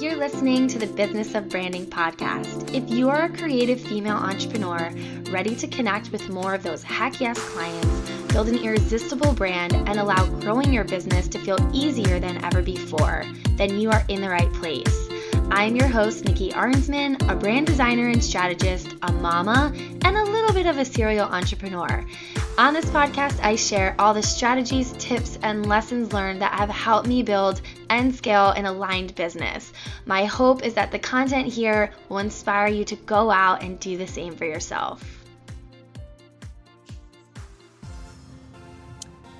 You're listening to the Business of Branding podcast. If you are a creative female entrepreneur ready to connect with more of those heck yes clients, build an irresistible brand, and allow growing your business to feel easier than ever before, then you are in the right place. I'm your host, Nikki Arnsman, a brand designer and strategist, a mama, and a little bit of a serial entrepreneur. On this podcast, I share all the strategies, tips, and lessons learned that have helped me build and scale an aligned business. My hope is that the content here will inspire you to go out and do the same for yourself.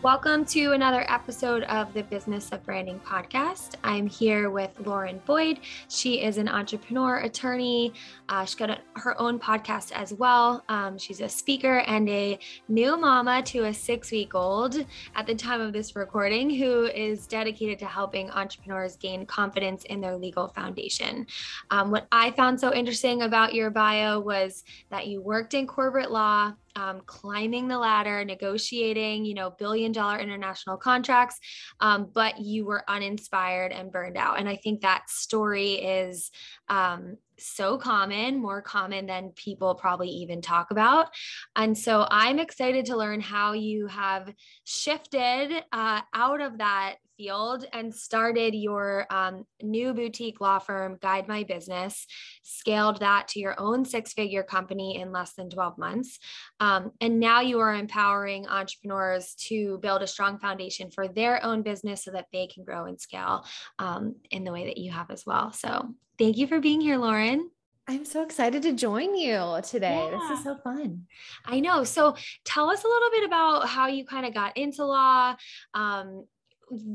Welcome to another episode of the Business of Branding podcast. I'm here with Lauren Boyd. She is an entrepreneur, attorney. Uh, she's got a, her own podcast as well. Um, she's a speaker and a new mama to a six week old at the time of this recording who is dedicated to helping entrepreneurs gain confidence in their legal foundation. Um, what I found so interesting about your bio was that you worked in corporate law um, climbing the ladder, negotiating, you know, billion dollar international contracts, um, but you were uninspired and burned out. And I think that story is um, so common, more common than people probably even talk about. And so I'm excited to learn how you have shifted uh, out of that field and started your um, new boutique law firm, Guide My Business, scaled that to your own six figure company in less than 12 months. Um, and now you are empowering entrepreneurs to build a strong foundation for their own business so that they can grow and scale um, in the way that you have as well. So thank you for being here, Lauren. I'm so excited to join you today. Yeah. This is so fun. I know. So tell us a little bit about how you kind of got into law. Um,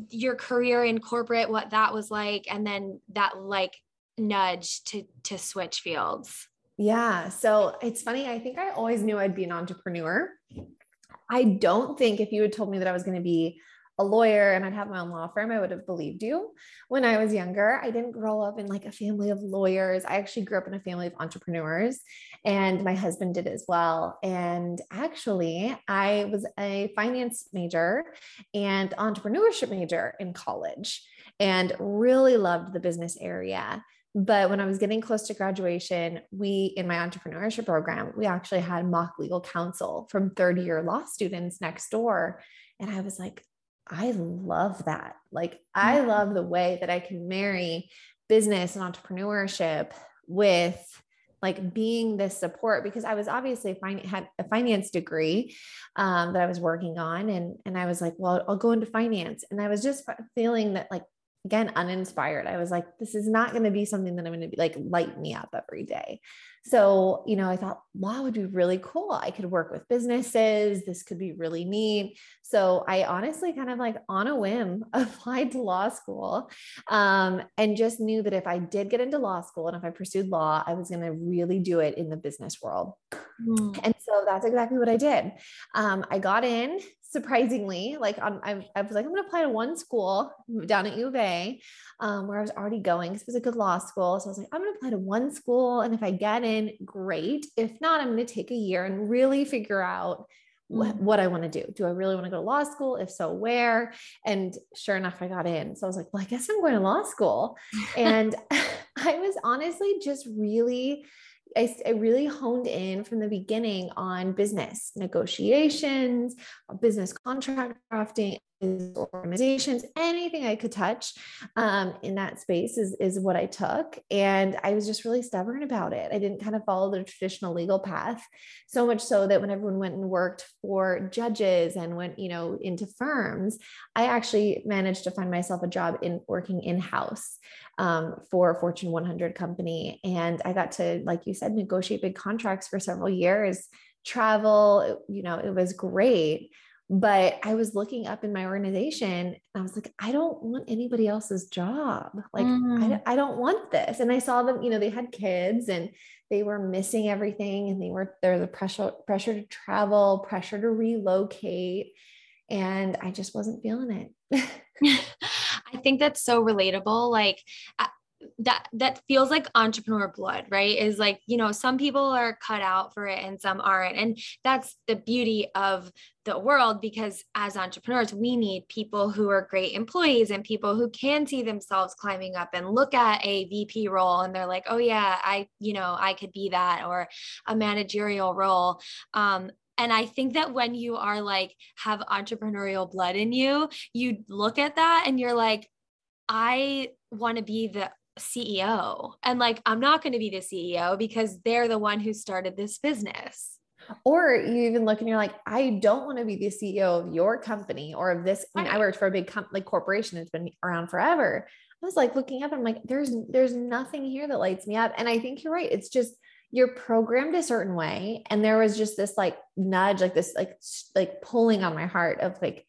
your career in corporate, what that was like, and then that like nudge to to switch fields. Yeah. So it's funny. I think I always knew I'd be an entrepreneur. I don't think if you had told me that I was going to be a lawyer and I'd have my own law firm, I would have believed you. When I was younger, I didn't grow up in like a family of lawyers. I actually grew up in a family of entrepreneurs, and my husband did as well. And actually, I was a finance major and entrepreneurship major in college and really loved the business area. But when I was getting close to graduation, we, in my entrepreneurship program, we actually had mock legal counsel from third year law students next door. And I was like, I love that. Like, I mm-hmm. love the way that I can marry business and entrepreneurship with like being this support because I was obviously fin- had a finance degree um, that I was working on, and and I was like, well, I'll go into finance, and I was just feeling that like again uninspired. I was like, this is not going to be something that I'm going to be like light me up every day. So, you know, I thought law would be really cool. I could work with businesses. This could be really neat. So, I honestly kind of like on a whim applied to law school um, and just knew that if I did get into law school and if I pursued law, I was going to really do it in the business world. Mm. And so that's exactly what I did. Um, I got in surprisingly, like on, I, I was like, I'm going to apply to one school down at U of A um, where I was already going because it was a good law school. So I was like, I'm going to apply to one school. And if I get in, great. If not, I'm going to take a year and really figure out what, mm. what I want to do. Do I really want to go to law school? If so, where? And sure enough, I got in. So I was like, well, I guess I'm going to law school. and I was honestly just really I, I, really honed in from the beginning on business negotiations, business contract drafting, organizations, anything I could touch um, in that space is, is what I took. And I was just really stubborn about it. I didn't kind of follow the traditional legal path, so much so that when everyone went and worked for judges and went, you know, into firms, I actually managed to find myself a job in working in-house um, for a Fortune 100 company. And I got to, like you said, negotiate big contracts for several years, travel, you know, it was great but I was looking up in my organization and I was like, I don't want anybody else's job. Like, mm. I, I don't want this. And I saw them, you know, they had kids and they were missing everything and they were, there's a pressure, pressure to travel, pressure to relocate. And I just wasn't feeling it. I think that's so relatable. Like, that that feels like entrepreneur blood right? Is like you know some people are cut out for it and some aren't. And that's the beauty of the world because as entrepreneurs we need people who are great employees and people who can see themselves climbing up and look at a VP role and they're like oh yeah I you know I could be that or a managerial role. Um, and I think that when you are like have entrepreneurial blood in you, you look at that and you're like, I want to be the CEO. And like, I'm not going to be the CEO because they're the one who started this business. Or you even look and you're like, I don't want to be the CEO of your company or of this. I mean, I worked for a big company, like corporation that's been around forever. I was like looking up, I'm like, there's there's nothing here that lights me up. And I think you're right. It's just you're programmed a certain way. And there was just this like nudge, like this, like like pulling on my heart of like,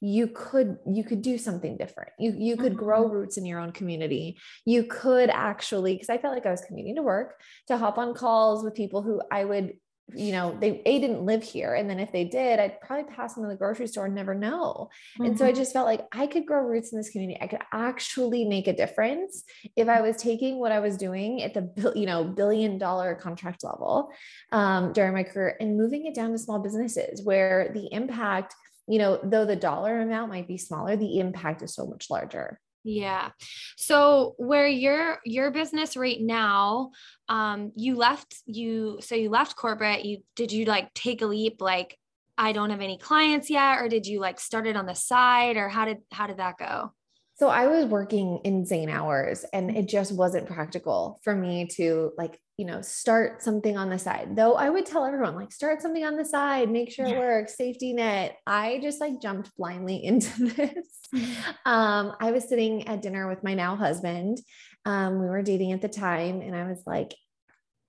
you could you could do something different you you could mm-hmm. grow roots in your own community you could actually because i felt like i was commuting to work to hop on calls with people who i would you know they a didn't live here and then if they did i'd probably pass them in the grocery store and never know mm-hmm. and so i mm-hmm. just felt like i could grow roots in this community i could actually make a difference if i was taking what i was doing at the you know billion dollar contract level um, during my career and moving it down to small businesses where the impact you know, though the dollar amount might be smaller, the impact is so much larger. Yeah. So where your your business right now, um, you left you so you left corporate, you did you like take a leap like I don't have any clients yet, or did you like start it on the side or how did how did that go? So I was working insane hours and it just wasn't practical for me to like, you know, start something on the side. Though I would tell everyone like start something on the side, make sure yeah. it works, safety net. I just like jumped blindly into this. Mm-hmm. Um, I was sitting at dinner with my now husband. Um, we were dating at the time and I was like,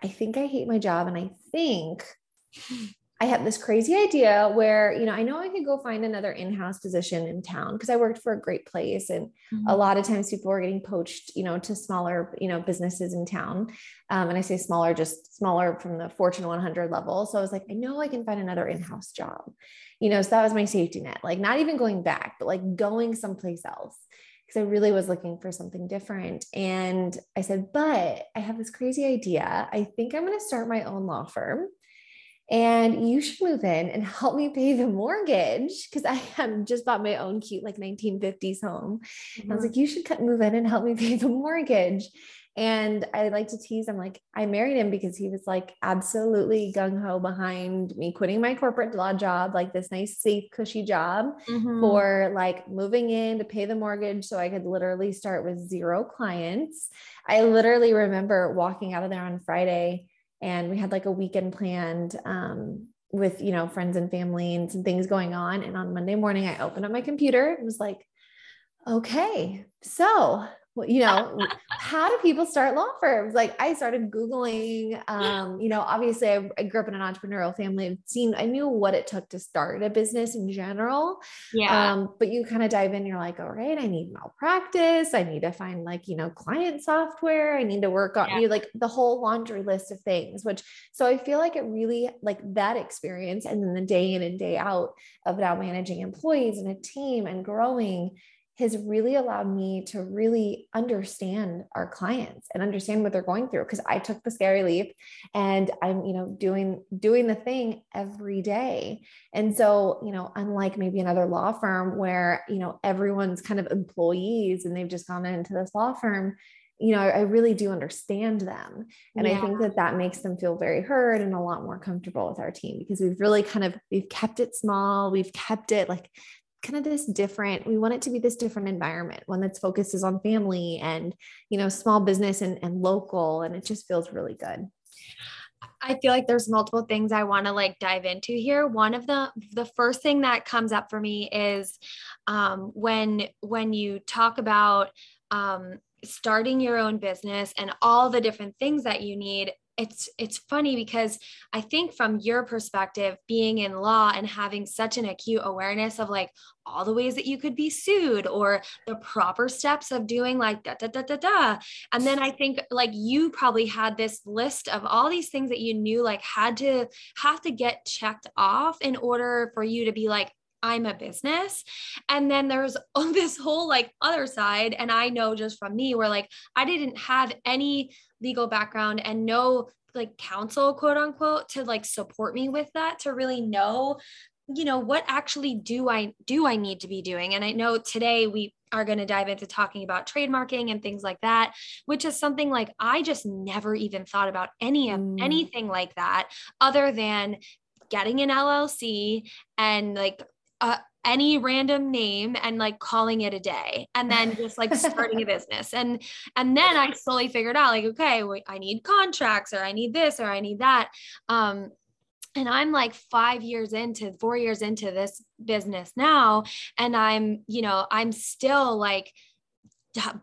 I think I hate my job and I think I had this crazy idea where, you know, I know I could go find another in house position in town because I worked for a great place. And mm-hmm. a lot of times people are getting poached, you know, to smaller, you know, businesses in town. Um, and I say smaller, just smaller from the Fortune 100 level. So I was like, I know I can find another in house job, you know, so that was my safety net, like not even going back, but like going someplace else because I really was looking for something different. And I said, but I have this crazy idea. I think I'm going to start my own law firm and you should move in and help me pay the mortgage because I just bought my own cute like 1950s home. Mm-hmm. I was mm-hmm. like, you should move in and help me pay the mortgage. And I like to tease. I'm like, I married him because he was like absolutely gung ho behind me quitting my corporate law job, like this nice, safe, cushy job mm-hmm. for like moving in to pay the mortgage so I could literally start with zero clients. I literally remember walking out of there on Friday and we had like a weekend planned um, with you know friends and family and some things going on. And on monday morning i opened up my computer and was like okay so you know, how do people start law firms? Like I started Googling, um, you know, obviously I, I, grew up in an entrepreneurial family. I've seen, I knew what it took to start a business in general. Yeah. Um, but you kind of dive in, you're like, all right, I need malpractice. I need to find like, you know, client software. I need to work on yeah. you like the whole laundry list of things, which, so I feel like it really like that experience and then the day in and day out of now managing employees and a team and growing has really allowed me to really understand our clients and understand what they're going through because I took the scary leap and I'm you know doing doing the thing every day. And so, you know, unlike maybe another law firm where, you know, everyone's kind of employees and they've just gone into this law firm, you know, I really do understand them. And yeah. I think that that makes them feel very heard and a lot more comfortable with our team because we've really kind of, we've kept it small. We've kept it like kind of this different we want it to be this different environment one that's focuses on family and you know small business and, and local and it just feels really good I feel like there's multiple things I want to like dive into here. One of the the first thing that comes up for me is um, when when you talk about um, starting your own business and all the different things that you need it's it's funny because I think from your perspective, being in law and having such an acute awareness of like all the ways that you could be sued or the proper steps of doing like da da da da da. And then I think like you probably had this list of all these things that you knew like had to have to get checked off in order for you to be like, I'm a business. And then there's this whole like other side. And I know just from me where like I didn't have any legal background and no like counsel, quote unquote, to like support me with that, to really know you know what actually do i do i need to be doing and i know today we are going to dive into talking about trademarking and things like that which is something like i just never even thought about any of mm. anything like that other than getting an llc and like uh, any random name and like calling it a day and then just like starting a business and and then i slowly figured out like okay i need contracts or i need this or i need that um and I'm like five years into four years into this business now. And I'm, you know, I'm still like,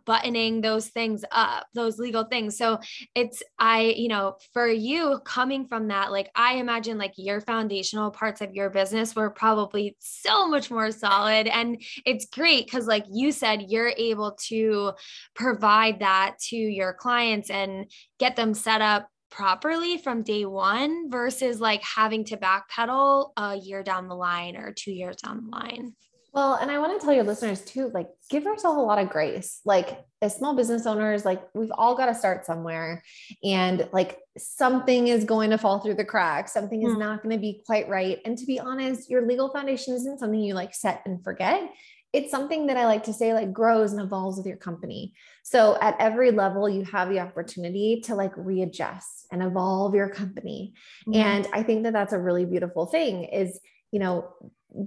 buttoning those things up those legal things so it's i you know for you coming from that like i imagine like your foundational parts of your business were probably so much more solid and it's great because like you said you're able to provide that to your clients and get them set up properly from day one versus like having to backpedal a year down the line or two years down the line. Well, and I want to tell your listeners too, like give yourself a lot of grace. Like as small business owners, like we've all got to start somewhere and like something is going to fall through the cracks. Something is mm. not going to be quite right. And to be honest, your legal foundation isn't something you like set and forget it's something that I like to say like grows and evolves with your company. So at every level, you have the opportunity to like readjust and evolve your company. Mm-hmm. And I think that that's a really beautiful thing is, you know,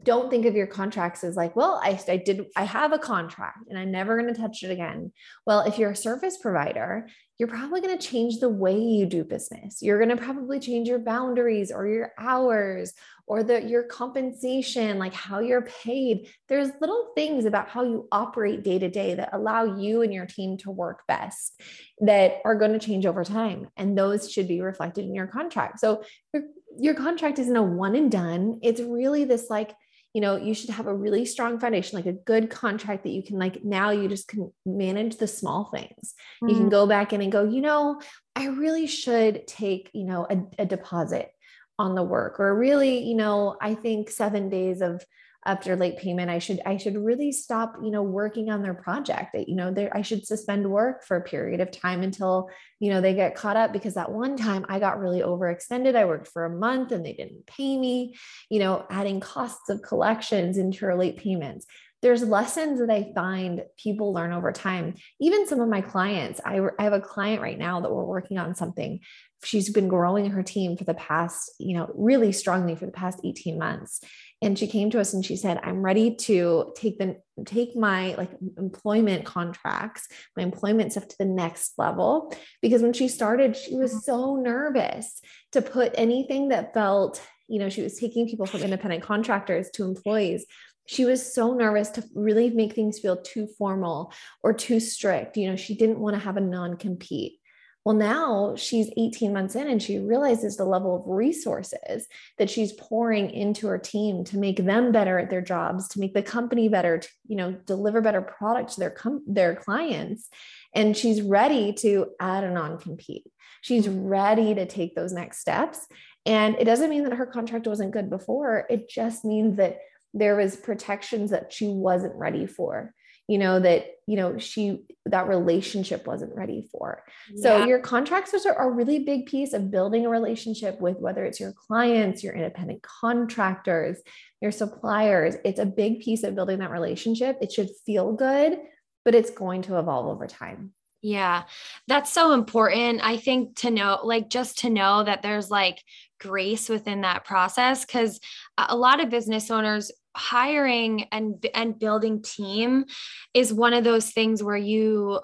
don't think of your contracts as like, well, I, I did, I have a contract and I'm never going to touch it again. Well, if you're a service provider, you're probably going to change the way you do business. You're going to probably change your boundaries or your hours or the your compensation, like how you're paid. There's little things about how you operate day to day that allow you and your team to work best that are going to change over time. And those should be reflected in your contract. So your, contract isn't a one and done. It's really this like, you know, you should have a really strong foundation, like a good contract that you can like now you just can manage the small things. Mm-hmm. You can mm-hmm. go back in and go, you know, I really should take, you know, a, a deposit on the work or really, you know, I think 7 days of after late payment i should i should really stop you know working on their project. You know i should suspend work for a period of time until you know they get caught up because that one time i got really overextended. I worked for a month and they didn't pay me you know adding costs of collections into your late payments there's lessons that I find people learn over time. Even some of my clients, I, I have a client right now that we're working on something. She's been growing her team for the past, you know, really strongly for the past 18 months and she came to us and she said i'm ready to take the take my like employment contracts my employment stuff to the next level because when she started she was mm-hmm. so nervous to put anything that felt you know she was taking people from independent contractors to employees she was so nervous to really make things feel too formal or too strict you know she didn't want to have a non compete well, now she's 18 months in and she realizes the level of resources that she's pouring into her team to make them better at their jobs, to make the company better, to, you know, deliver better product to their com- their clients. And she's ready to add a non-compete. She's mm-hmm. ready to take those next steps. And it doesn't mean that her contract wasn't good before. It just means that there was protections that she wasn't ready for you know that you know she that relationship wasn't ready for so yeah. your contracts are a really big piece of building a relationship with whether it's your clients your independent contractors your suppliers it's a big piece of building that relationship it should feel good but it's going to evolve over time yeah, that's so important. I think to know, like, just to know that there's like grace within that process. Cause a lot of business owners hiring and and building team is one of those things where you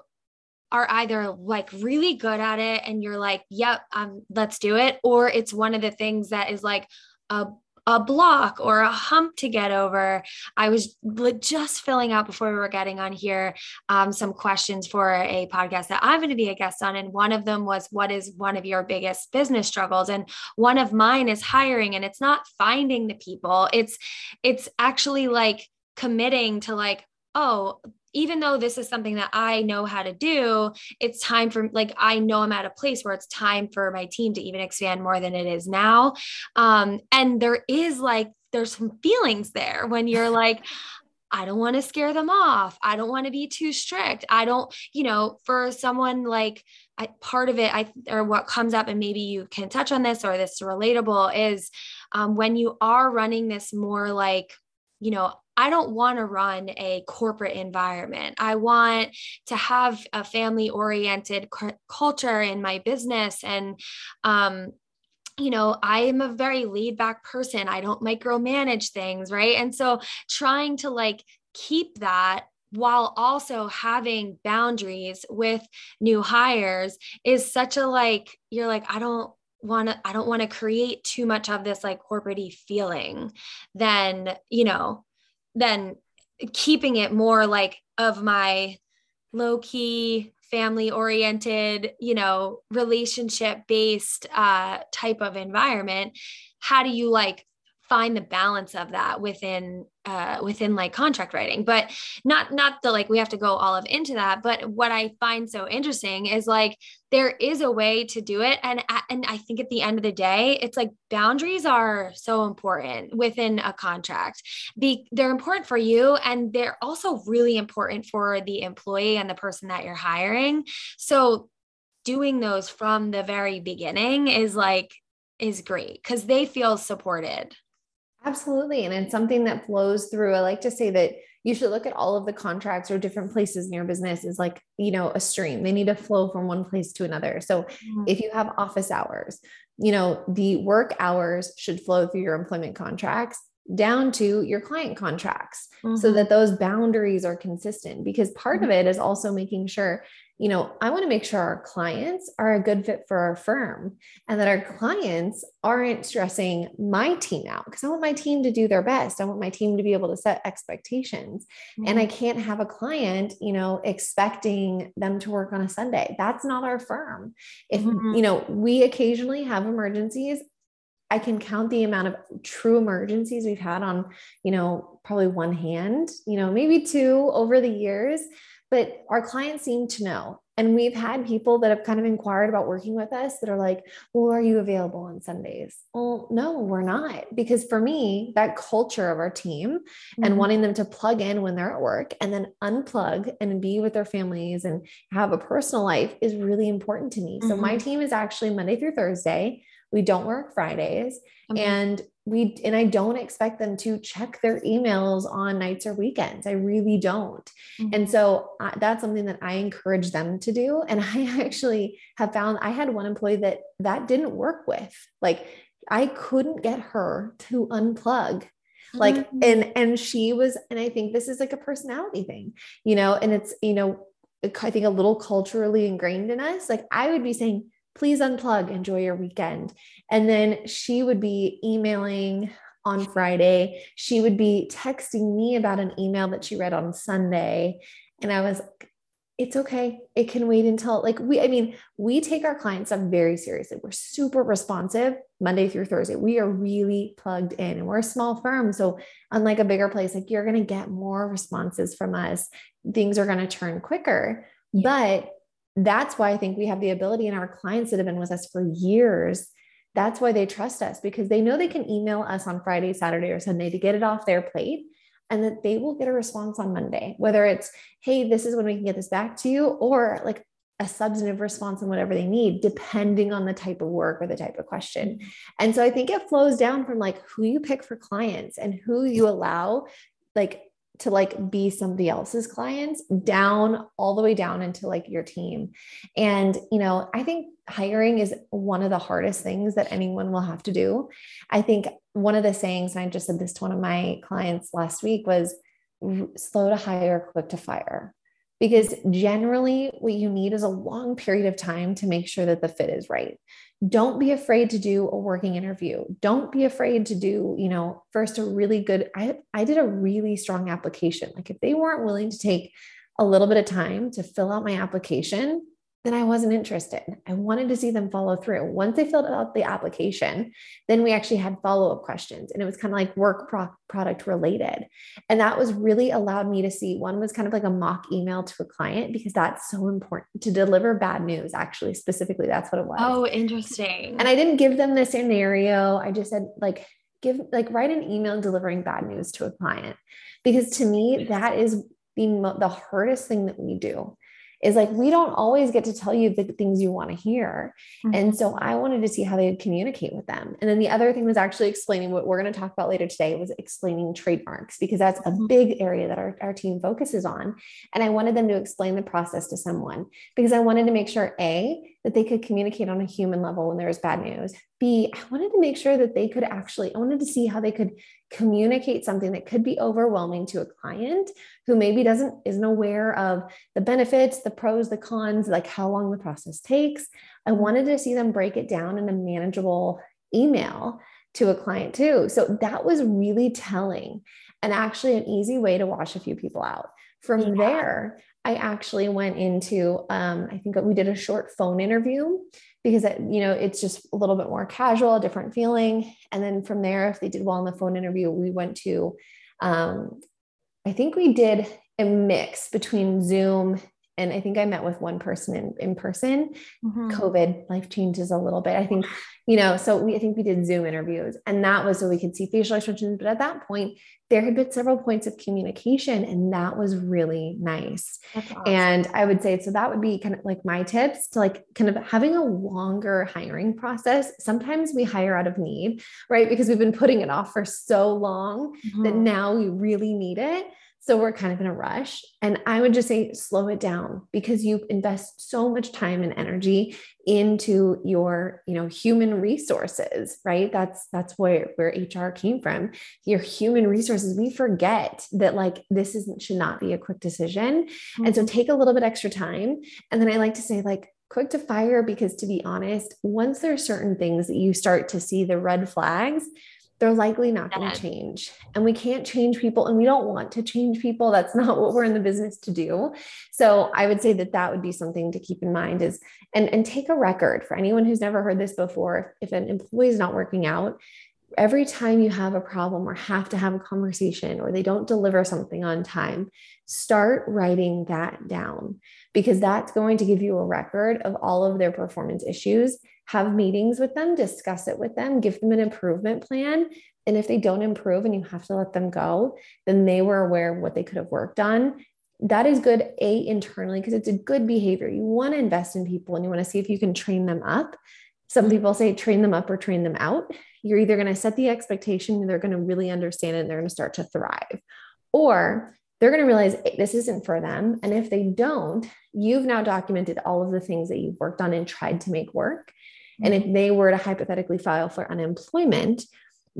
are either like really good at it and you're like yep um let's do it or it's one of the things that is like a a block or a hump to get over. I was just filling out before we were getting on here um, some questions for a podcast that I'm going to be a guest on. And one of them was, What is one of your biggest business struggles? And one of mine is hiring. And it's not finding the people, it's, it's actually like committing to like, oh, even though this is something that I know how to do, it's time for like I know I'm at a place where it's time for my team to even expand more than it is now. Um, and there is like there's some feelings there when you're like I don't want to scare them off. I don't want to be too strict. I don't, you know, for someone like I, part of it, I or what comes up, and maybe you can touch on this or this relatable is um, when you are running this more like, you know, I don't want to run a corporate environment. I want to have a family oriented cu- culture in my business and um, you know, I am a very laid back person. I don't micromanage things, right? And so trying to like keep that while also having boundaries with new hires is such a like, you're like, I don't want to, I don't want to create too much of this like corporate feeling, then, you know, then keeping it more like of my low key family oriented, you know, relationship based uh, type of environment, how do you like find the balance of that within uh, within like contract writing. But not not the like we have to go all of into that but what i find so interesting is like there is a way to do it. And and i think at the end of the day it's like boundaries are so important within a contract. They're important for you and they're also really important for the employee and the person that you're hiring. So doing those from the very beginning is like is great because they feel supported Absolutely. And it's something that flows through. I like to say that you should look at all of the contracts or different places in your business is like, you know, a stream. They need to flow from one place to another. So mm-hmm. if you have office hours, you know, the work hours should flow through your employment contracts down to your client contracts mm-hmm. so that those boundaries are consistent because part mm-hmm. of it is also making sure you know, I want to make sure our clients are a good fit for our firm and that our clients aren't stressing my team out because I want my team to do their best. I want my team to be able to set expectations. Mm-hmm. And I mm-hmm. can't have a client, you know, expecting them to work on a Sunday. That's not our firm. If, mm-hmm. you know, we occasionally have emergencies, I can count the amount of true emergencies we've had on, you know, probably one hand, you know, maybe two over the years but our clients seem to know. And we've had people that have kind of inquired about working with us that are like, well, are you available on Sundays? Well, no, we're not. Because for me, that culture of our team mm-hmm. and wanting them to plug in when they're at work and then unplug and be with their families and have a personal life is really important to me. Mm-hmm. So my mm-hmm. team is actually Monday through Thursday. We don't work Fridays. Okay. And we and I don't expect them to check their emails on nights or weekends. I really don't. Mm-hmm. And so uh, that's something that I encourage them to do. And I actually have found I had one employee that that didn't work with. Like I couldn't get her to unplug like mm-hmm. and and she was and i think this is like a personality thing you know and it's you know i think a little culturally ingrained in us like i would be saying please unplug, enjoy your weekend. And then she would be emailing on Friday. She would be texting me about an email that she read on Sunday. And I was like, it's okay. It can wait until like we, I mean, we take our clients stuff very seriously. We're super responsive Monday through Thursday. We are really plugged in and we're a small firm. So, unlike a bigger place, like you're going to get more responses from us, things are going to turn quicker. Yeah. But that's why I think we have the ability and our clients that have been with us for years. That's why they trust us because they know they can email us on Friday, Saturday, or Sunday to get it off their plate and that they will get a response on Monday, whether it's, hey, this is when we can get this back to you, or like a substantive response on whatever they need, depending on the type of work or the type of question. And so I think it flows down from like who you pick for clients and who you allow like to like be somebody else's clients down all the way down into like your team. And, you know, I think hiring is one of the hardest things that anyone will have to do. I think one of the sayings, and I just said this to one of my clients last week, was slow to hire, quick to fire because generally what you need is a long period of time to make sure that the fit is right don't be afraid to do a working interview. Don't be afraid to do you know first a really good i i did a really strong application. Like if they weren't willing to take a little bit of time to fill out my application then I wasn't interested. I wanted to see them follow through. Once they filled out the application, then we actually had follow up questions and it was kind of like work pro- product related. And that was really allowed me to see one was kind of like a mock email to a client because that's so important to deliver bad news. Actually, specifically, that's what it was. Oh, interesting. And I didn't give them the scenario. I just said, like, give like write an email delivering bad news to a client because to me that is the, the hardest thing that we do is like we don't always get to tell you the things you want to hear. Mm-hmm. And so I wanted to see how they would communicate with them. And then the other thing was actually explaining what we're going to talk about later today was explaining trademarks because that's a mm-hmm. big area that our, our team focuses on. And I wanted them to explain the process to someone because I wanted to make sure A, that they could communicate on a human level when there was bad news. B, I wanted to make sure that they could actually, I wanted to see how they could communicate something that could be overwhelming to a client who maybe doesn't, isn't aware of the benefits, the pros, the cons, like how long the process takes. I mm-hmm. wanted to see them break it down in a manageable email to a client too. So that was really telling and actually an easy way to wash a few people out. From yeah. there, I actually went into, um, I think we did a short phone interview because it, you know it's just a little bit more casual, a different feeling. And then from there, if they did well in the phone interview, we went to, um, I think we did a mix between Zoom and I think I met with one person in, in person. Mm-hmm. COVID life changes a little bit. I think, you know, so we I think we did Zoom interviews and that was so we could see facial expressions. But at that point, there had been several points of communication, and that was really nice. Awesome. And I would say so that would be kind of like my tips to like kind of having a longer hiring process. Sometimes we hire out of need, right? Because we've been putting it off for so long mm-hmm. that now we really need it. So we're kind of in a rush. And I would just say slow it down because you invest so much time and energy into your, you know, human resources, right? That's that's where where HR came from. Your human resources. We forget that like this is should not be a quick decision. Mm-hmm. And so mm-hmm. take a little bit extra time. And then I like to say like quick to fire because to be honest, once there are certain things that you start to see the red flags, they're likely not going to change. And we can't change people and we don't want to change people. That's not what we're in the business to do. So I would say that that would be something to keep in mind is and and take a record for anyone who's never heard this before. If an employee is not working out, every time you have a problem or have to have a conversation or they don't deliver something on time, start writing that down because that's going to give you a record of all of their performance issues have meetings with them, discuss it with them, give them an improvement plan. And if they don't improve and you have to let them go, then they were aware of what they could have worked on. That is good, A, internally, because it's a good behavior. You want to invest in people and you want to see if you can train them up. Some people say train them up or train them out. You're either going to set the expectation they're going to really understand it and they're going to start to thrive, or they're going to realize this isn't for them. And if they don't, you've now documented all of the things that you've worked on and tried to make work. And if they were to hypothetically file for unemployment,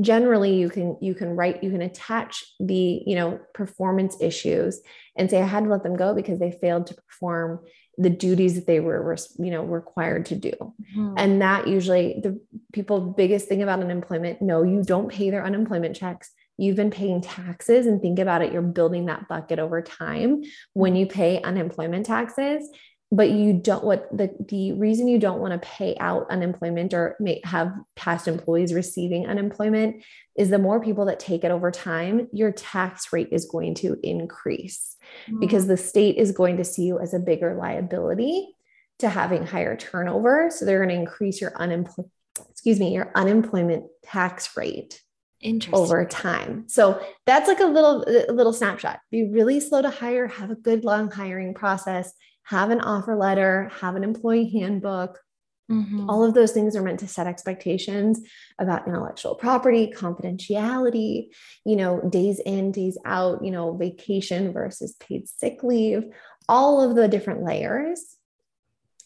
generally you can you can write you can attach the you know performance issues and say i had to let them go because they failed to perform the duties that they were you know required to do. Mm-hmm. and that usually the people biggest thing about unemployment no you don't pay their unemployment checks. You've been paying taxes and think about it you're building that bucket over time. When you pay unemployment taxes but you don't what the the reason you don't want to pay out unemployment or may have past employees receiving unemployment is the more people that take it over time your tax rate is going to increase mm-hmm. because the state is going to see you as a bigger liability to having higher turnover so they're going to increase your unemployment excuse me your unemployment tax rate over time. So that's like a little a little snapshot. Be really slow to hire, have a good long hiring process, have an offer letter, have an employee handbook. Mm-hmm. All of those things are meant to set expectations about intellectual property, confidentiality, you know, days in, days out, you know, vacation versus paid sick leave, all of the different layers.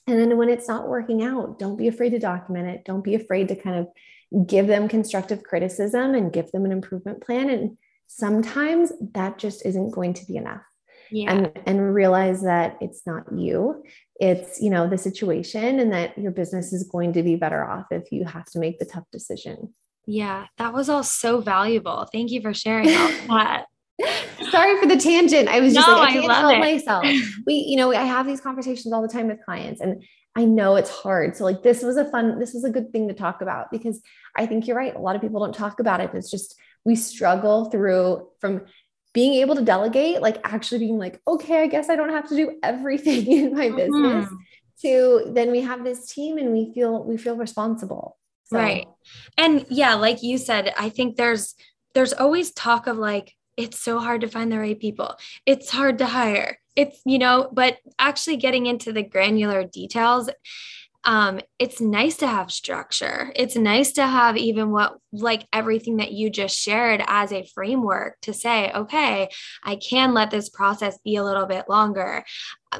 And then when it's not working out, don't be afraid to document it. Don't be afraid to kind of give them constructive criticism and give them an improvement plan. And sometimes that just isn't going to be enough yeah. and and realize that it's not you it's you know the situation and that your business is going to be better off if you have to make the tough decision yeah that was all so valuable thank you for sharing all that Sorry for the tangent. I was just no, like, I can't I help it. myself. We, you know, I have these conversations all the time with clients and I know it's hard. So like this was a fun, this was a good thing to talk about because I think you're right. A lot of people don't talk about it. It's just we struggle through from being able to delegate, like actually being like, okay, I guess I don't have to do everything in my mm-hmm. business. To then we have this team and we feel we feel responsible. So. Right. And yeah, like you said, I think there's there's always talk of like it's so hard to find the right people. It's hard to hire. It's, you know, but actually getting into the granular details um, it's nice to have structure. It's nice to have even what, like everything that you just shared as a framework to say, okay, I can let this process be a little bit longer.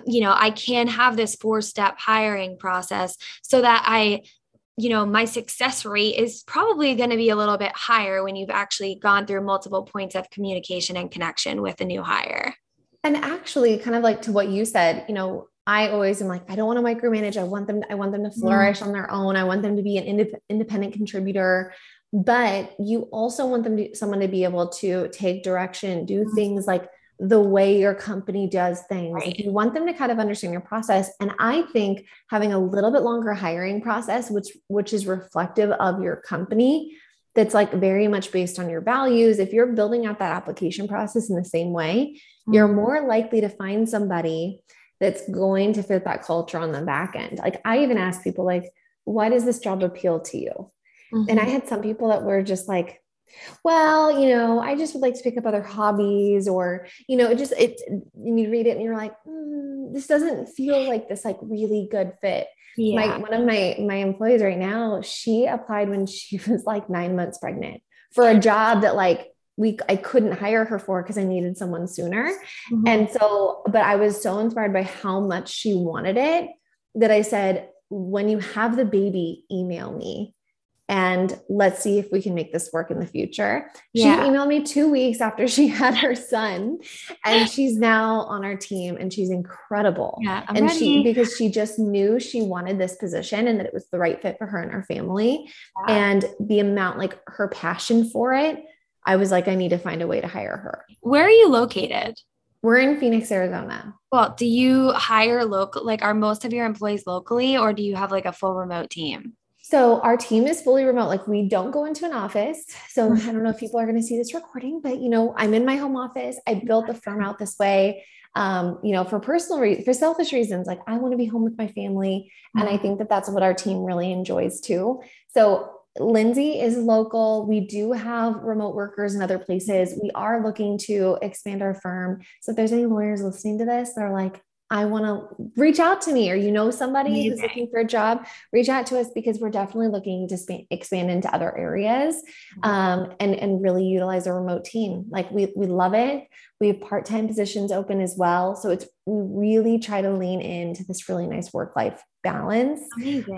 You know, I can have this four step hiring process so that I you know, my success rate is probably going to be a little bit higher when you've actually gone through multiple points of communication and connection with a new hire. And actually, kind of like to what you said, you know, I always am like, I don't want to micromanage. I want them, I want them to mm-hmm. flourish mm. on their own. I want them to be an indep- independent contributor. But you also want them to someone to be able to take direction, do mm. things like the way your company does things. Right. You want them to kind of understand your process. And I think having a little bit longer hiring process, which which is reflective of your company, that's like very much based on your values. If you're building out that application process in the same way, mm-hmm. you're more likely to find somebody that's going to fit that culture on the back end. Like I even ask people like, why does this job appeal to you? Mm-hmm. And I mm-hmm. had some people that were just like, well, you know, I just would like to pick up other hobbies or, you know, it just, it, and you read it and you're like, mm, this doesn't feel like this like really good fit. Yeah. My, one of my, my employees right now, she applied when she was like nine months pregnant for a job that like we I couldn't hire her for because I needed someone sooner. Mm-hmm. And so, but I was so inspired by how much she wanted it that I said, when you have the baby, email me and let's see if we can make this work in the future. Yeah. She emailed me two weeks after she had her son, and she's now on our team and she's incredible. Yeah, I'm and ready. she because she just knew she wanted this position and that it was the right fit for her and her family. And the amount, like her passion for it I was like, I need to find a way to hire her. Where are you located? We're in Phoenix, Arizona. Well, do you hire local? Like, are most of your employees locally, or do you have like a full remote team? So our team is fully remote. Like we don't go into an office. So I don't know if people are going to see this recording, but you know, I'm in my home office. I built the firm out this way. Um, you know, for personal reasons, for selfish reasons, like I want to be home with my family, and I mm-hmm. think that that's what our team really enjoys too. So Lindsay is local. We do have remote workers in other places. We are looking to expand our firm. So if there's any lawyers listening to this, they're like, I want to reach out to me, or you know somebody Amazing. who's looking for a job, reach out to us because we're definitely looking to sp- expand into other areas mm-hmm. um, and and really utilize a remote team. Like we we love it. We have part time positions open as well, so it's we really try to lean into this really nice work life balance.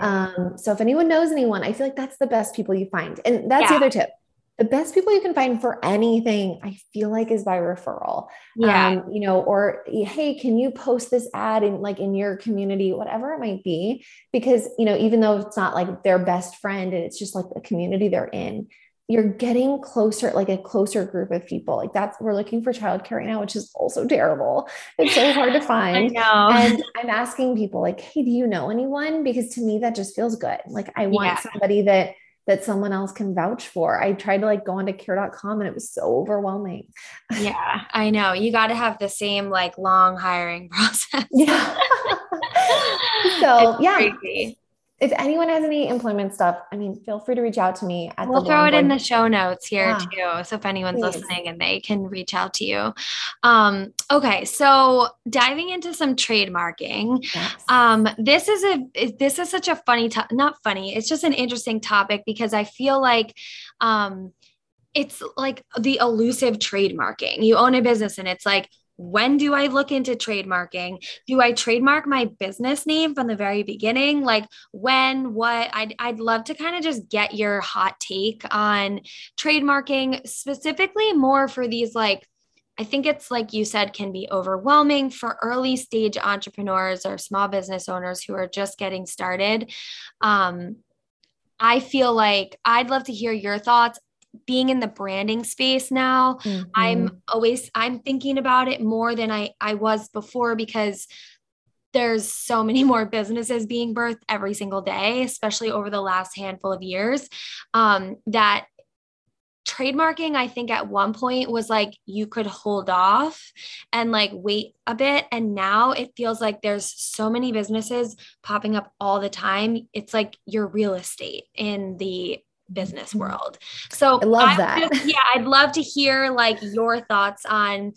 Um, so if anyone knows anyone, I feel like that's the best people you find. And that's yeah. the other tip. The best people you can find for anything, I feel like, is by referral. Yeah. Um, you know, or hey, can you post this ad in like in your community, whatever it might be? Because, you know, even though it's not like their best friend and it's just like the community they're in, you're getting closer, like a closer group of people. Like that's we're looking for childcare right now, which is also terrible. It's so hard to find. And I'm asking people like, hey, do you know anyone? Because to me, that just feels good. Like I want yeah. somebody that that someone else can vouch for. I tried to like go onto care.com and it was so overwhelming. Yeah, I know. You got to have the same like long hiring process. Yeah. so, it's yeah. Crazy if anyone has any employment stuff, I mean, feel free to reach out to me. we'll throw it in the show notes here yeah. too. So if anyone's Please. listening and they can reach out to you. Um, okay. So diving into some trademarking. Yes. Um, this is a, this is such a funny, to- not funny. It's just an interesting topic because I feel like, um, it's like the elusive trademarking. You own a business and it's like, when do I look into trademarking? Do I trademark my business name from the very beginning? Like when, what? I'd, I'd love to kind of just get your hot take on trademarking, specifically more for these like I think it's like you said, can be overwhelming for early stage entrepreneurs or small business owners who are just getting started. Um, I feel like I'd love to hear your thoughts being in the branding space now mm-hmm. i'm always i'm thinking about it more than i i was before because there's so many more businesses being birthed every single day especially over the last handful of years um, that trademarking, I think at one point was like you could hold off and like wait a bit. And now it feels like there's so many businesses popping up all the time. It's like your real estate in the business mm-hmm. world. So I love I that. Yeah, I'd love to hear like your thoughts on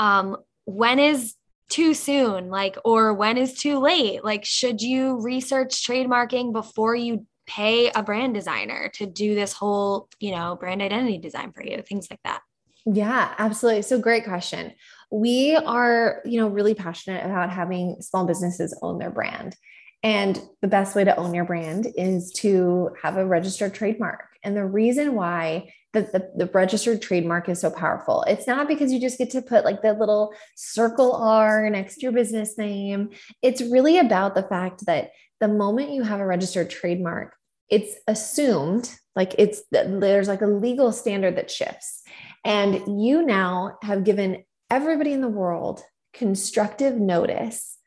um when is too soon like or when is too late like should you research trademarking before you pay a brand designer to do this whole, you know, brand identity design for you, things like that? Yeah, absolutely. So great question. We are, you know, really passionate about having small businesses own their brand. And the best way to own your brand is to have a registered trademark. And the reason why the, the, the, registered trademark is so powerful, it's not because you just get to put like the little circle R next to your business name. It's really about the fact that the moment you have a registered trademark, it's assumed like it's there's like a legal standard that shifts. And you now have given everybody in the world constructive notice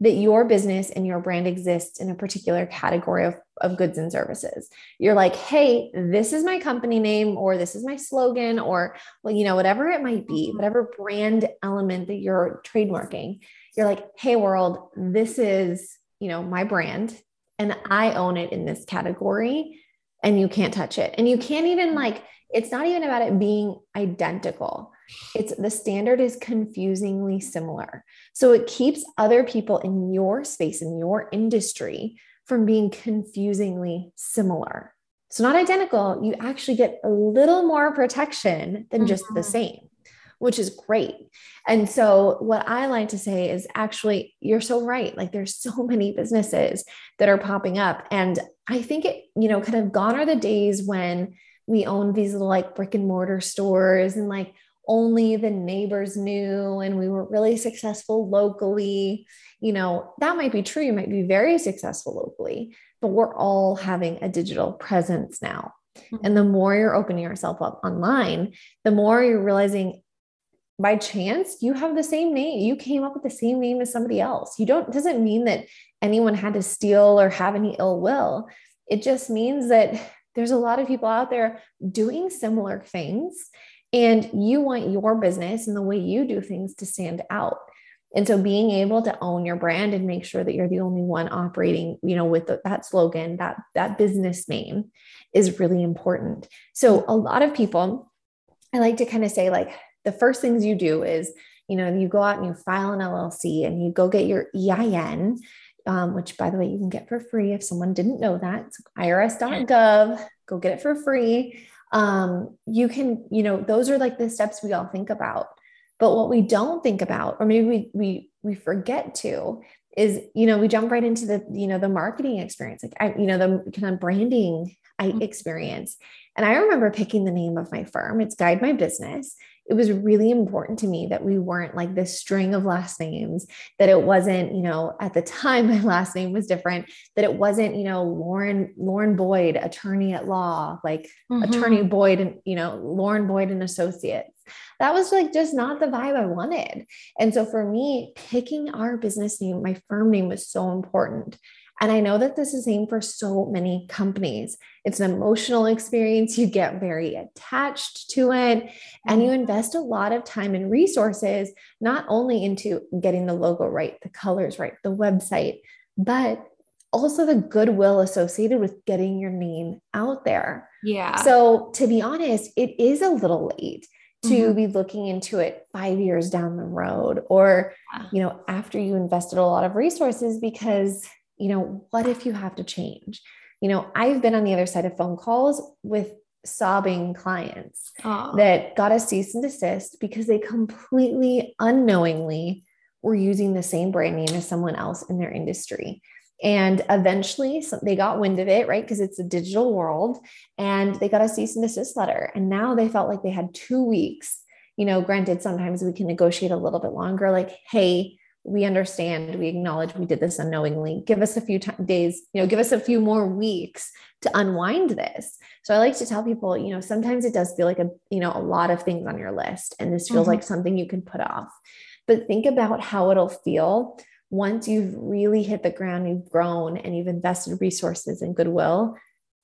that your business and your brand exists in a particular category of, of goods and services. You're like, hey, this is my company name, or this is my slogan, or well, you know, whatever it might be, mm-hmm. whatever brand element that you're trademarking, you're like, hey, world, this is you know, my brand and I own it in this category and you can't touch it. And you can't even like, it's not even about it being identical. It's the standard is confusingly similar. So it keeps other people in your space, in your industry, from being confusingly similar. So, not identical, you actually get a little more protection than just mm-hmm. the same which is great. And so, what I like to say is actually, you're so right. Like, there's so many businesses that are popping up. And I think it, you know, kind of gone are the days when we owned these little like brick and mortar stores and like only the neighbors knew and we were really successful locally. You know, that might be true. You might be very successful locally, but we're all having a digital presence now. Mm-hmm. And the more you're opening yourself up online, the more you're realizing by chance you have the same name you came up with the same name as somebody else you don't doesn't mean that anyone had to steal or have any ill will it just means that there's a lot of people out there doing similar things and you want your business and the way you do things to stand out and so being able to own your brand and make sure that you're the only one operating you know with the, that slogan that that business name is really important so a lot of people i like to kind of say like the first things you do is, you know, you go out and you file an LLC and you go get your EIN, um, which by the way, you can get for free if someone didn't know that. It's irs.gov, go get it for free. Um, you can, you know, those are like the steps we all think about. But what we don't think about, or maybe we we we forget to, is you know we jump right into the you know the marketing experience, like I, you know the kind of branding I mm-hmm. experience. And I remember picking the name of my firm. It's Guide My Business it was really important to me that we weren't like this string of last names, that it wasn't, you know, at the time my last name was different, that it wasn't, you know, Lauren, Lauren Boyd, attorney at law, like mm-hmm. attorney Boyd and, you know, Lauren Boyd and associates. That was like just not the vibe I wanted. And so for me, picking our business name, my firm name was so important. And I know that this is the same for so many companies. It's an emotional experience. You get very attached to it and you invest a lot of time and resources, not only into getting the logo right, the colors right, the website, but also the goodwill associated with getting your name out there. Yeah. So to be honest, it is a little late to mm-hmm. be looking into it five years down the road or you know after you invested a lot of resources because you know, what if you have to change? You know, I've been on the other side of phone calls with sobbing clients oh. that got a cease and desist because they completely unknowingly were using the same brand name as someone else in their industry. And eventually they got wind of it, right? Because it's a digital world and they got a cease and desist letter. And now they felt like they had two weeks. You know, granted, sometimes we can negotiate a little bit longer, like, hey, we understand we acknowledge we did this unknowingly. Give us a few t- days you know give us a few more weeks to unwind this. So i like to tell people you know sometimes it does feel like a you know a lot of things on your list and this feels mm-hmm. like something you can put off. But think about how it'll feel once you've really hit the ground you've grown and you've invested resources and goodwill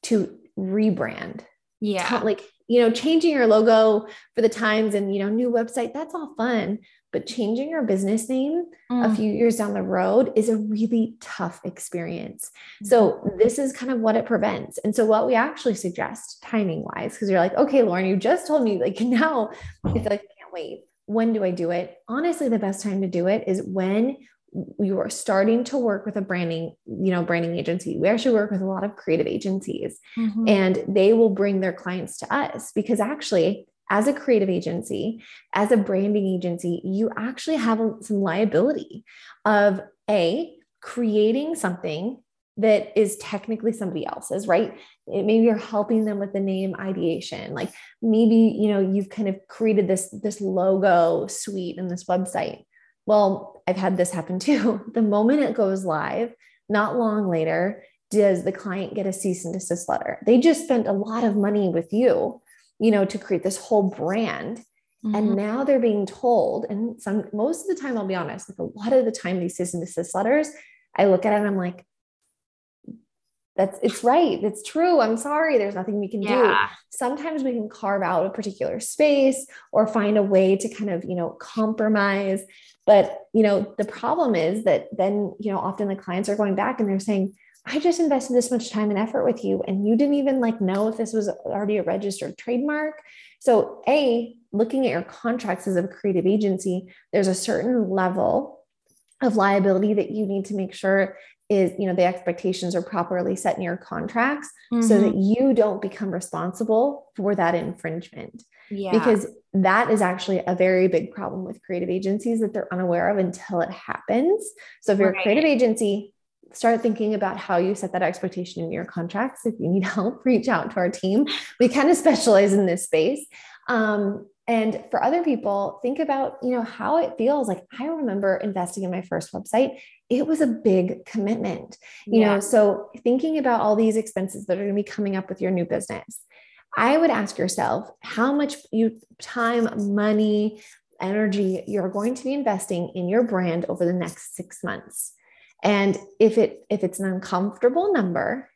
to rebrand. Yeah. Like you know, changing your logo for the times and, you know, new website, that's all fun. But changing your business name mm. a few years down the road is a really tough experience. Mm-hmm. So, this is kind of what it prevents. And so, what we actually suggest timing wise, because you're like, okay, Lauren, you just told me, like, now it's like, I can't wait. When do I do it? Honestly, the best time to do it is when you are starting to work with a branding, you know, branding agency. We actually work with a lot of creative agencies mm-hmm. and they will bring their clients to us because actually as a creative agency, as a branding agency, you actually have some liability of a creating something that is technically somebody else's, right? It, maybe you're helping them with the name ideation. Like maybe, you know, you've kind of created this this logo suite and this website. Well, I've had this happen too. The moment it goes live, not long later, does the client get a cease and desist letter? They just spent a lot of money with you you know, to create this whole brand. Mm-hmm. And now they're being told, and some most of the time, I'll be honest, like a lot of the time, these cease and desist letters, I look at it and I'm like, that's it's right. It's true. I'm sorry. There's nothing we can yeah. do. Sometimes we can carve out a particular space or find a way to kind of, you know, compromise. But, you know, the problem is that then, you know, often the clients are going back and they're saying, I just invested this much time and effort with you, and you didn't even like know if this was already a registered trademark. So, A, looking at your contracts as a creative agency, there's a certain level of liability that you need to make sure is you know the expectations are properly set in your contracts mm-hmm. so that you don't become responsible for that infringement yeah. because that is actually a very big problem with creative agencies that they're unaware of until it happens so if you're right. a creative agency start thinking about how you set that expectation in your contracts. If you need help, reach out to our team. We kind of specialize in this space. Um, and for other people, think about, you know, how it feels. Like I remember investing in my first website. It was a big commitment, you yeah. know. So thinking about all these expenses that are going to be coming up with your new business, I would ask yourself how much you time, money, energy you're going to be investing in your brand over the next six months and if it if it's an uncomfortable number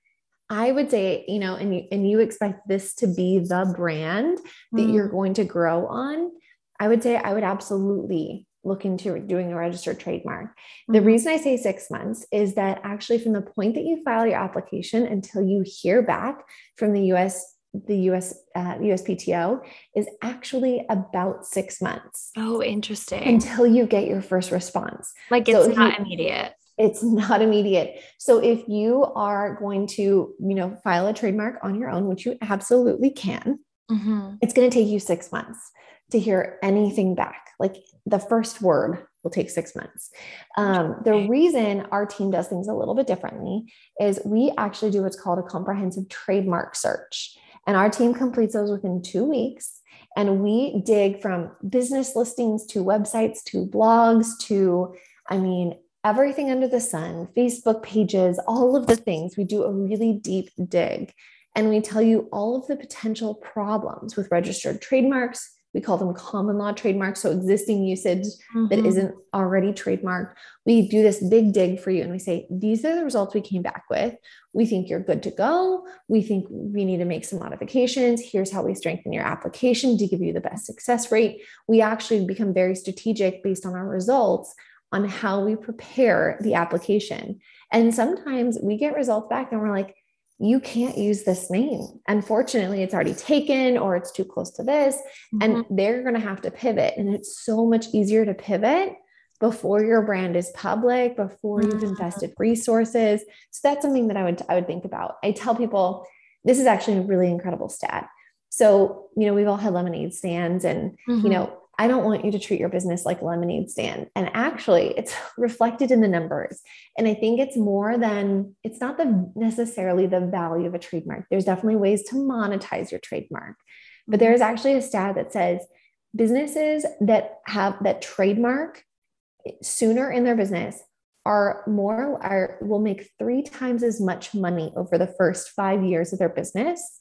i would say you know and you and you expect this to be the brand that mm. you're going to grow on i would say i would absolutely look into doing a registered trademark. Mm-hmm. The reason I say six months is that actually, from the point that you file your application until you hear back from the US, the US, uh, USPTO is actually about six months. Oh, interesting. Until you get your first response. Like it's so not you, immediate it's not immediate. So if you are going to, you know, file a trademark on your own, which you absolutely can, mm-hmm. it's going to take you six months to hear anything back. Like the first word will take six months. Um, the reason our team does things a little bit differently is we actually do what's called a comprehensive trademark search. And our team completes those within two weeks. And we dig from business listings to websites to blogs to, I mean, everything under the sun, Facebook pages, all of the things. We do a really deep dig and we tell you all of the potential problems with registered trademarks. We call them common law trademarks, so existing usage mm-hmm. that isn't already trademarked. We do this big dig for you and we say, These are the results we came back with. We think you're good to go. We think we need to make some modifications. Here's how we strengthen your application to give you the best success rate. We actually become very strategic based on our results on how we prepare the application. And sometimes we get results back and we're like, you can't use this name. Unfortunately, it's already taken or it's too close to this. Mm-hmm. And they're going to have to pivot. And it's so much easier to pivot before your brand is public, before mm-hmm. you've invested resources. So that's something that I would I would think about. I tell people this is actually a really incredible stat. So, you know, we've all had lemonade stands and, mm-hmm. you know, I don't want you to treat your business like a lemonade stand. And actually, it's reflected in the numbers. And I think it's more than it's not the necessarily the value of a trademark. There's definitely ways to monetize your trademark. But mm-hmm. there's actually a stat that says businesses that have that trademark sooner in their business are more are will make three times as much money over the first 5 years of their business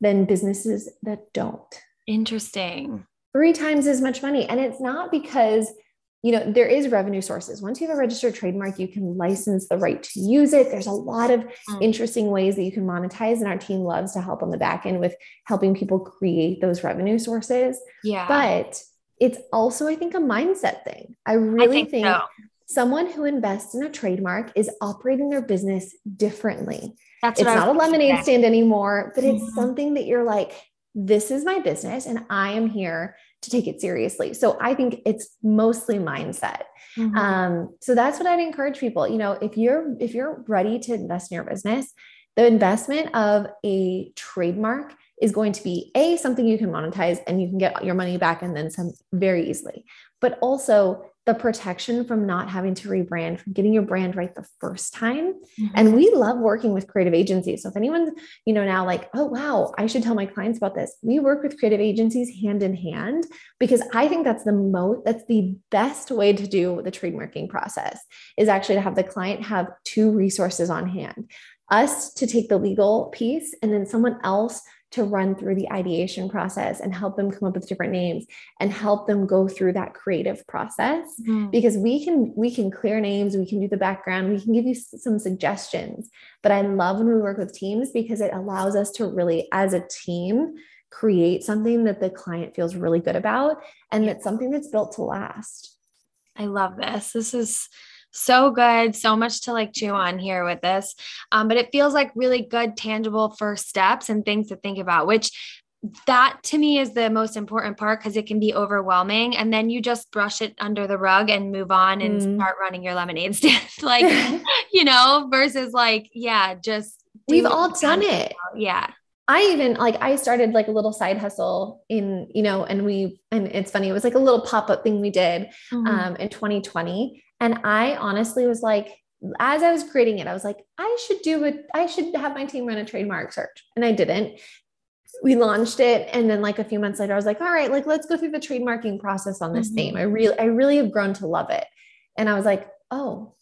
than businesses that don't. Interesting three times as much money. And it's not because you know, there is revenue sources. Once you have a registered trademark, you can license the right to use it. There's a lot of mm. interesting ways that you can monetize, and our team loves to help on the back end with helping people create those revenue sources. Yeah. But it's also, I think, a mindset thing. I really I think, think so. someone who invests in a trademark is operating their business differently. That's it's not a lemonade stand anymore, but it's mm-hmm. something that you're like, this is my business and I am here to take it seriously. So I think it's mostly mindset. Mm-hmm. Um, so that's what I'd encourage people. You know, if you're if you're ready to invest in your business, the investment of a trademark is going to be a something you can monetize and you can get your money back and then some very easily. But also the protection from not having to rebrand, from getting your brand right the first time. Mm-hmm. And we love working with creative agencies. So if anyone's, you know, now like, oh, wow, I should tell my clients about this. We work with creative agencies hand in hand because I think that's the most, that's the best way to do the trademarking process is actually to have the client have two resources on hand us to take the legal piece and then someone else to run through the ideation process and help them come up with different names and help them go through that creative process. Mm. because we can we can clear names we can do the background we can give you some suggestions. But i love when we work with teams because it allows us to really as a team create something that the client feels really good about and that's something that's built to last. I love this. This is so good so much to like chew on here with this um, but it feels like really good tangible first steps and things to think about which that to me is the most important part because it can be overwhelming and then you just brush it under the rug and move on and mm. start running your lemonade stand like you know versus like yeah just we've all done it yeah I even like I started like a little side hustle in, you know, and we and it's funny, it was like a little pop-up thing we did mm-hmm. um in 2020. And I honestly was like, as I was creating it, I was like, I should do it. I should have my team run a trademark search. And I didn't. We launched it. And then like a few months later, I was like, all right, like let's go through the trademarking process on this mm-hmm. name. I really, I really have grown to love it. And I was like, oh,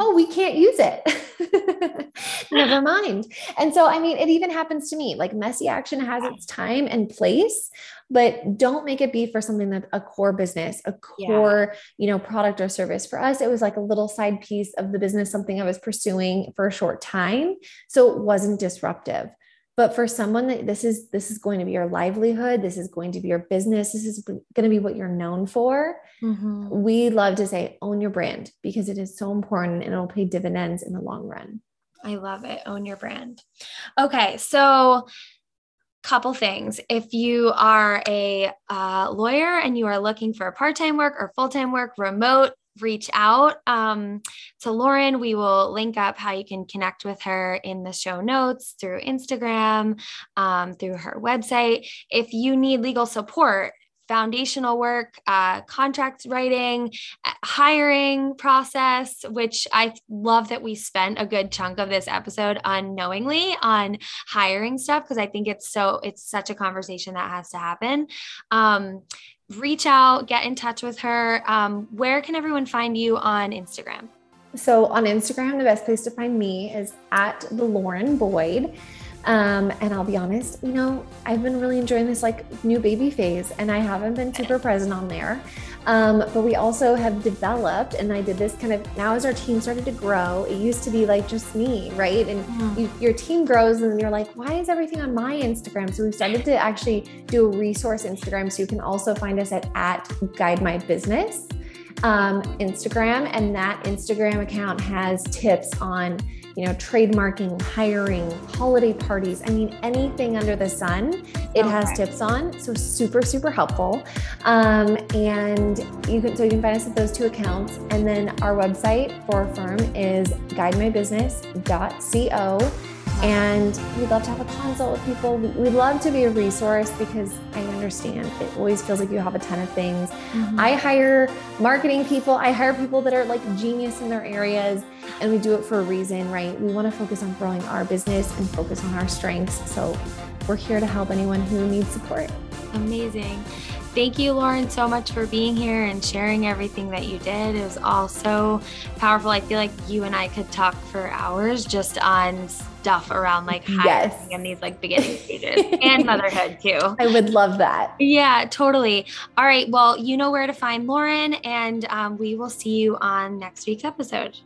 oh, we can't use it. Never mind. And so, I mean, it even happens to me. Like messy action has its time and place, but don't make it be for something that's a core business, a core, yeah. you know, product or service. For us, it was like a little side piece of the business, something I was pursuing for a short time. So it wasn't disruptive but for someone that this is this is going to be your livelihood this is going to be your business this is going to be what you're known for mm-hmm. we love to say own your brand because it is so important and it'll pay dividends in the long run i love it own your brand okay so couple things if you are a uh, lawyer and you are looking for part-time work or full-time work remote reach out um, to Lauren. We will link up how you can connect with her in the show notes through Instagram, um, through her website. If you need legal support, foundational work, uh, contract writing, uh, hiring process, which I love that we spent a good chunk of this episode unknowingly on hiring stuff because I think it's so it's such a conversation that has to happen. Um, reach out, get in touch with her. Um, where can everyone find you on Instagram? So on Instagram, the best place to find me is at the Lauren Boyd. Um, and I'll be honest, you know, I've been really enjoying this like new baby phase and I haven't been super present on there. Um, but we also have developed, and I did this kind of now as our team started to grow. It used to be like just me, right? And mm. you, your team grows, and you're like, why is everything on my Instagram? So we started to actually do a resource Instagram. So you can also find us at at Guide My Business um, Instagram, and that Instagram account has tips on you know, trademarking, hiring, holiday parties. I mean, anything under the sun, it okay. has tips on. So super, super helpful. Um, and you can, so you can find us at those two accounts. And then our website for our firm is guidemybusiness.co and we'd love to have a consult with people. We'd love to be a resource because I understand it always feels like you have a ton of things. Mm-hmm. I hire marketing people, I hire people that are like genius in their areas, and we do it for a reason, right? We want to focus on growing our business and focus on our strengths. So we're here to help anyone who needs support. Amazing. Thank you, Lauren, so much for being here and sharing everything that you did. It was all so powerful. I feel like you and I could talk for hours just on stuff around like hiring yes. and these like beginning stages and motherhood too. I would love that. Yeah, totally. All right. Well, you know where to find Lauren, and um, we will see you on next week's episode.